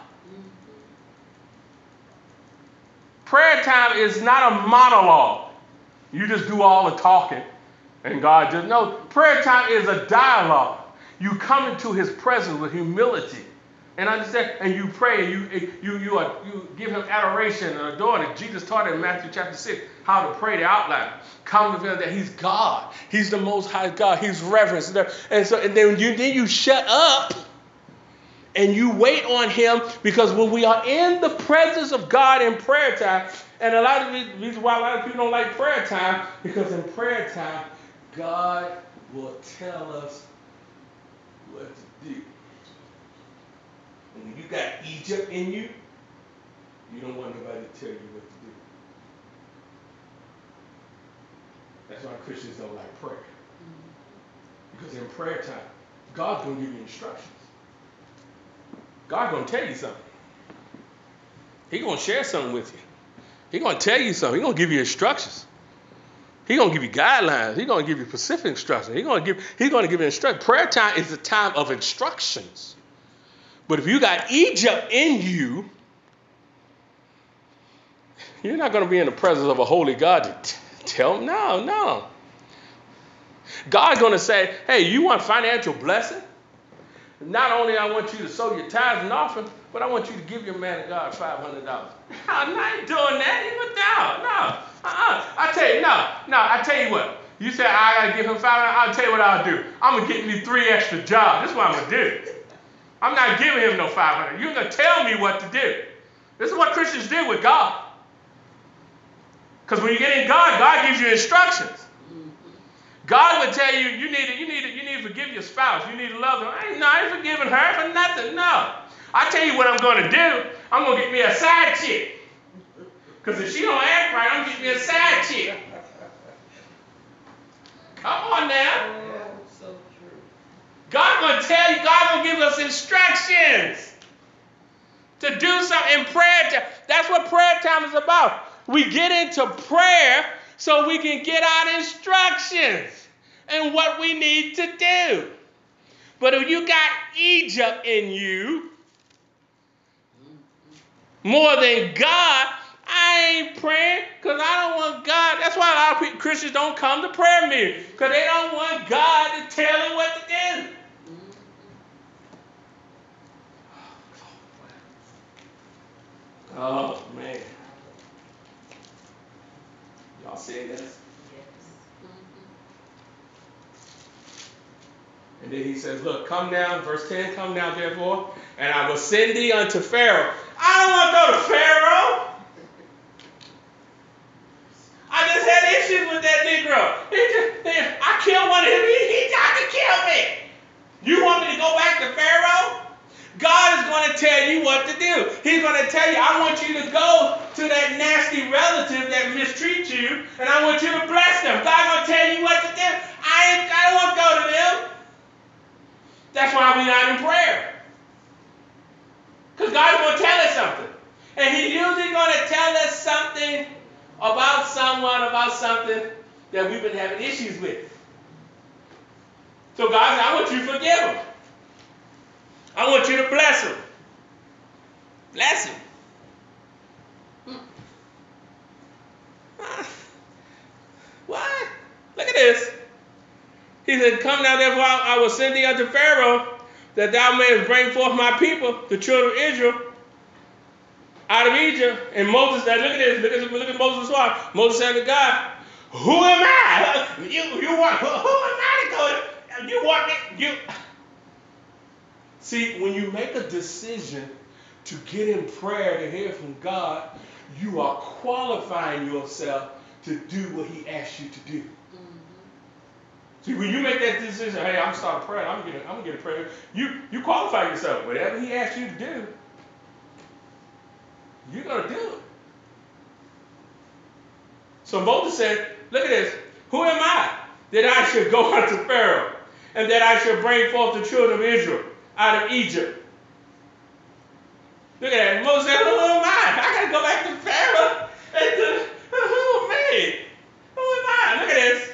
Prayer time is not a monologue. You just do all the talking and God just no. Prayer time is a dialogue. You come into His presence with humility and understand, and you pray, and you you you are, you give Him adoration and adore it. Jesus taught in Matthew chapter six how to pray the outline. Come to Him that He's God. He's the Most High God. He's reverence, and so and then you then you shut up and you wait on Him because when we are in the presence of God in prayer time, and a lot of the reason why a lot of people don't like prayer time because in prayer time God will tell us what to do. And when you got Egypt in you, you don't want nobody to tell you what to do. That's why Christians don't like prayer. Mm-hmm. Because in prayer time, God's going to give you instructions. God's going to tell you something. He's to share something with you. He's to tell you something. He's to give you instructions. He's gonna give you guidelines. He's gonna give you specific instructions. He's gonna give he's gonna give you instructions. Prayer time is a time of instructions. But if you got Egypt in you, you're not gonna be in the presence of a holy God to t- tell him no, no. God's gonna say, hey, you want financial blessing? Not only I want you to sow your tithes and offering, but I want you to give your man of God five hundred dollars. *laughs* I'm not doing that. He Even down. No. Uh-uh. I tell you, no, no, I tell you what. You say I gotta give him five hundred, I'll tell you what I'll do. I'm gonna get me three extra jobs. This is what I'm gonna do. I'm not giving him no five hundred. You're gonna tell me what to do. This is what Christians do with God. Because when you get in God, God gives you instructions. God would tell you, you need to, you need to, you need to forgive your spouse. You need to love them. I ain't, no, I ain't forgiving her for nothing. No. I tell you what I'm going to do. I'm going to get me a side chick. Because if she don't act right, I'm getting me a side chick. Come on now. God gonna tell you, God gonna give us instructions to do something in prayer. That's what prayer time is about. We get into prayer so we can get our instructions and what we need to do. But if you got Egypt in you more than God, I ain't praying because I don't want God. That's why a lot of Christians don't come to prayer meeting because they don't want God to tell them what to do. Oh man, y'all see this? Yes. And then he says, Look, come down, verse 10, come down, therefore, and I will send thee unto Pharaoh. I don't want to go to Pharaoh. I just had issues with that Negro. He just, I killed one of him. He, he tried to kill me. You want me to go back to Pharaoh? God is going to tell you what to do. He's going to tell you, I want you to go to that nasty relative that mistreats you, and I want you to bless them. God's going to tell you what to do. I, ain't, I don't want to go to them. That's why we're not in prayer. Because God's going to tell us something. And He's usually going to tell us something about someone, about something that we've been having issues with. So God I want you to forgive them. I want you to bless them. Bless them. Hmm. Ah. What? Look at this. He said, Come now, therefore, I will send thee unto Pharaoh, that thou mayest bring forth my people, the children of Israel, out of Egypt. And Moses said, Look at this, look at, look at Moses' heart. Moses said to God, Who am I? *laughs* You, you want, who am I to go? You want me? You. *laughs* See, when you make a decision to get in prayer to hear from God, you are qualifying yourself to do what He asks you to do. See, when you make that decision, hey, I'm starting praying, I'm gonna I'm gonna get a prayer. You you qualify yourself. Whatever he asks you to do, you're to do it. So Moses said, Look at this. Who am I that I should go *laughs* unto Pharaoh and that I should bring forth the children of Israel out of Egypt? Look at that. Moses said, Who am I? I got to go back to Pharaoh. And to, who am I? Who am I? Look at this.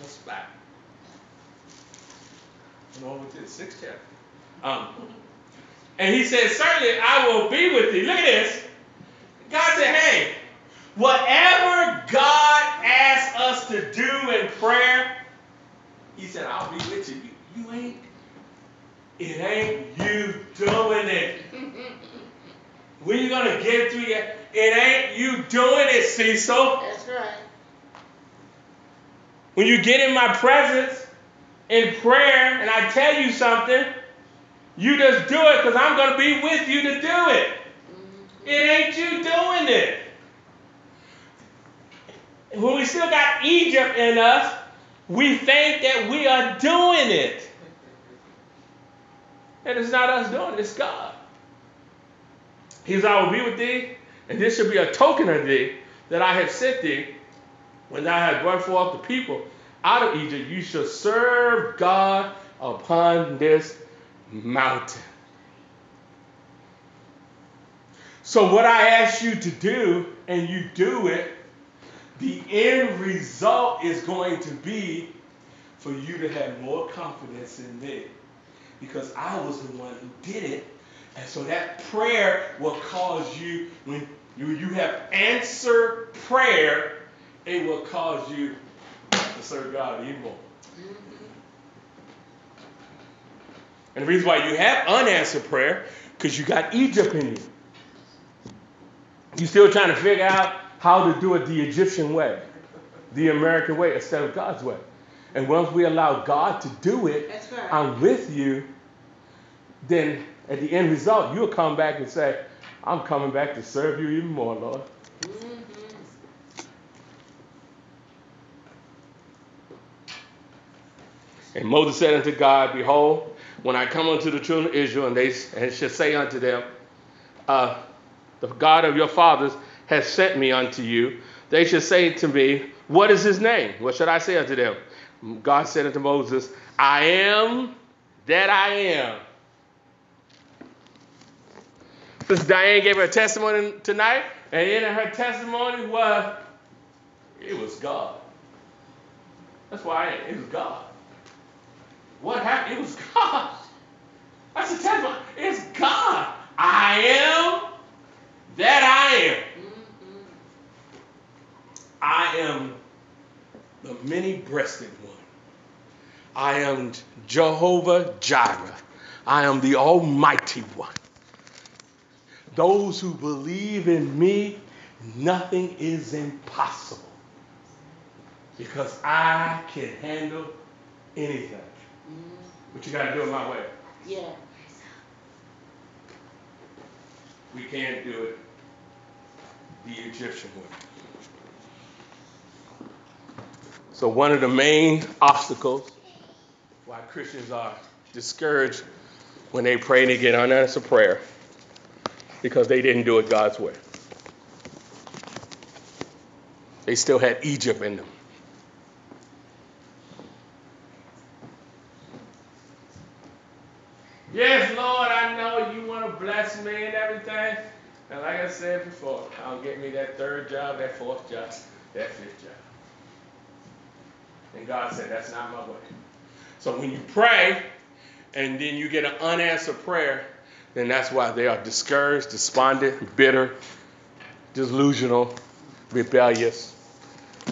Let's back. Over to the sixth chapter. Um, and he said, Certainly I will be with thee. Look at this. God said, Hey, whatever God asks us to do in prayer, He said, I'll be with you. You, you ain't, it ain't you doing it. *laughs* when you gonna get through your, it ain't you doing it, Cecil. That's right. When you get in my presence in prayer and I tell you something, you just do it because I'm going to be with you to do it. It ain't you doing it. When we still got Egypt in us, we think that we are doing it. And it's not us doing it, it's God. He says, I will be with thee, and this shall be a token of thee that I have sent thee. When thou hast brought forth the people out of Egypt, you shall serve God upon this mountain. So, what I ask you to do, and you do it, the end result is going to be for you to have more confidence in me. Because I was the one who did it. And so that prayer will cause you, when you, you have answered prayer, it will cause you to serve God even more. And the reason why you have unanswered prayer, because you got Egypt in you. You're still trying to figure out how to do it the Egyptian way, the American way, instead of God's way. And once we allow God to do it, right. I'm with you, then at the end result, you'll come back and say, I'm coming back to serve you even more, Lord. Mm. And Moses said unto God, Behold, when I come unto the children of Israel, and they and shall say unto them, uh, The God of your fathers has sent me unto you, they shall say to me, What is his name? What should I say unto them? God said unto Moses, I am that I am. Sister Diane gave her testimony tonight, and in her testimony was, it was God. That's why I am. It was God. What happened? It was God. That's the testimony. It's God. I am that I am. I am the many breasted one. I am Jehovah Jireh. I am the Almighty One. Those who believe in me, nothing is impossible. Because I can handle anything. But you got to do it my way. Yeah. We can't do it the Egyptian way. So, one of the main obstacles why Christians are discouraged when they pray and they get unanswered prayer because they didn't do it God's way. They still had Egypt in them. Yes, Lord, I know you want to bless me and everything. And like I said before, I'll get me that third job, that fourth job, that fifth job. And God said, that's not my way. So when you pray and then you get an unanswered prayer, then that's why they are discouraged, despondent, bitter, delusional, rebellious,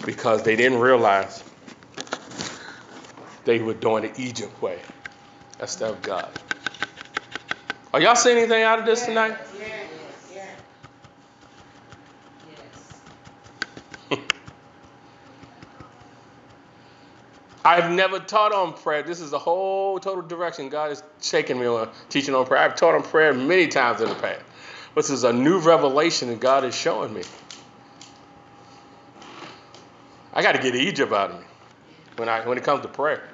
because they didn't realize they were doing the Egypt way instead of God. Are y'all seeing anything out of this tonight? Yeah. Yeah. Yes. *laughs* I've never taught on prayer. This is a whole total direction God is shaking me on teaching on prayer. I've taught on prayer many times in the past. This is a new revelation that God is showing me. I got to get Egypt out of me when I when it comes to prayer.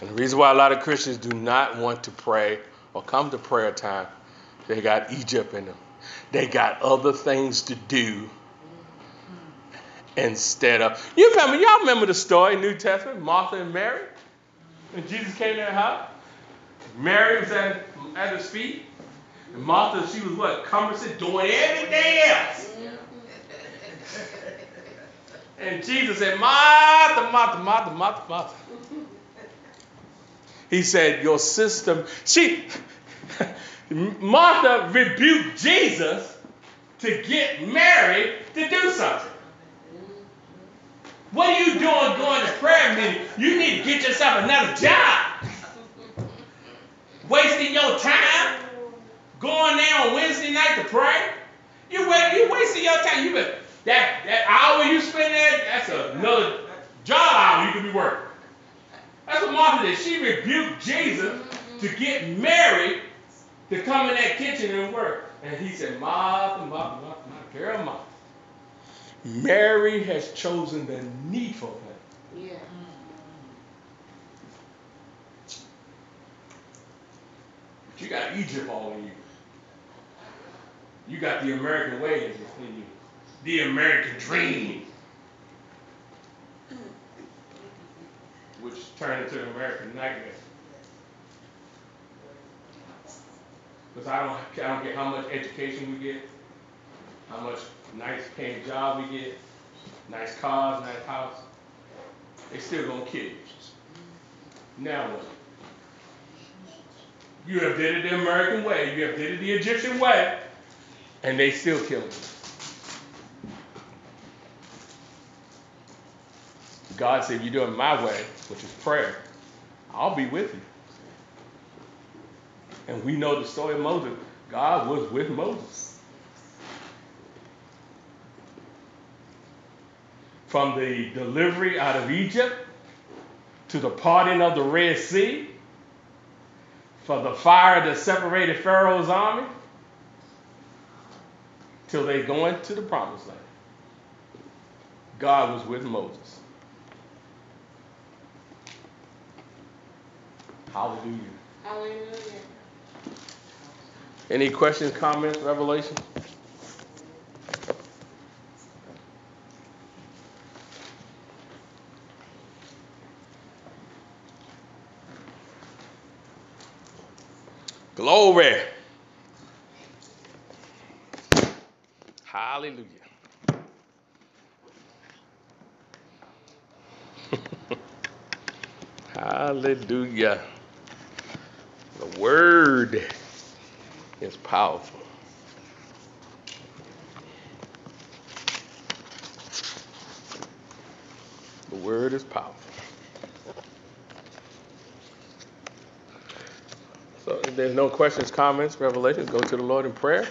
And the reason why a lot of Christians do not want to pray or come to prayer time, they got Egypt in them. They got other things to do instead of. You remember, y'all remember the story, New Testament, Martha and Mary? When Jesus came to their house? Mary was at, at his feet. And Martha, she was what? Cumbersome, doing everything else. *laughs* And Jesus said, Martha, Martha, Martha, Martha, Martha. He said, Your system, she, *laughs* Martha rebuked Jesus to get Mary to do something. What are you doing going to prayer meeting? You need to get yourself another job. Wasting your time going there on Wednesday night to pray. You you wasting your time. You that that hour you spend there, that's another job hour you could be working. That's what Martha did. She rebuked Jesus to get Mary to come in that kitchen and work. And he said, Martha, Martha, Martha, my girl, Martha. Mary has chosen the needful thing. Yeah. But you got Egypt all in you. You got the American way in you. The American dream. Turned into an American nightmare. Because I don't, I don't care how much education we get, how much nice paying job we get, nice cars, nice house, they still gonna kill you. Now what? You have did it the American way, you have did it the Egyptian way, and they still kill you. God said, you do it my way, which is prayer, I'll be with you. And we know the story of Moses. God was with Moses. From the delivery out of Egypt to the parting of the Red Sea, for the fire that separated Pharaoh's army, till they go into the promised land. God was with Moses. Hallelujah. Hallelujah. Any questions, comments, revelation? Glory. Hallelujah. *laughs* Hallelujah. Word is powerful. The word is powerful. So if there's no questions, comments, revelations, go to the Lord in prayer.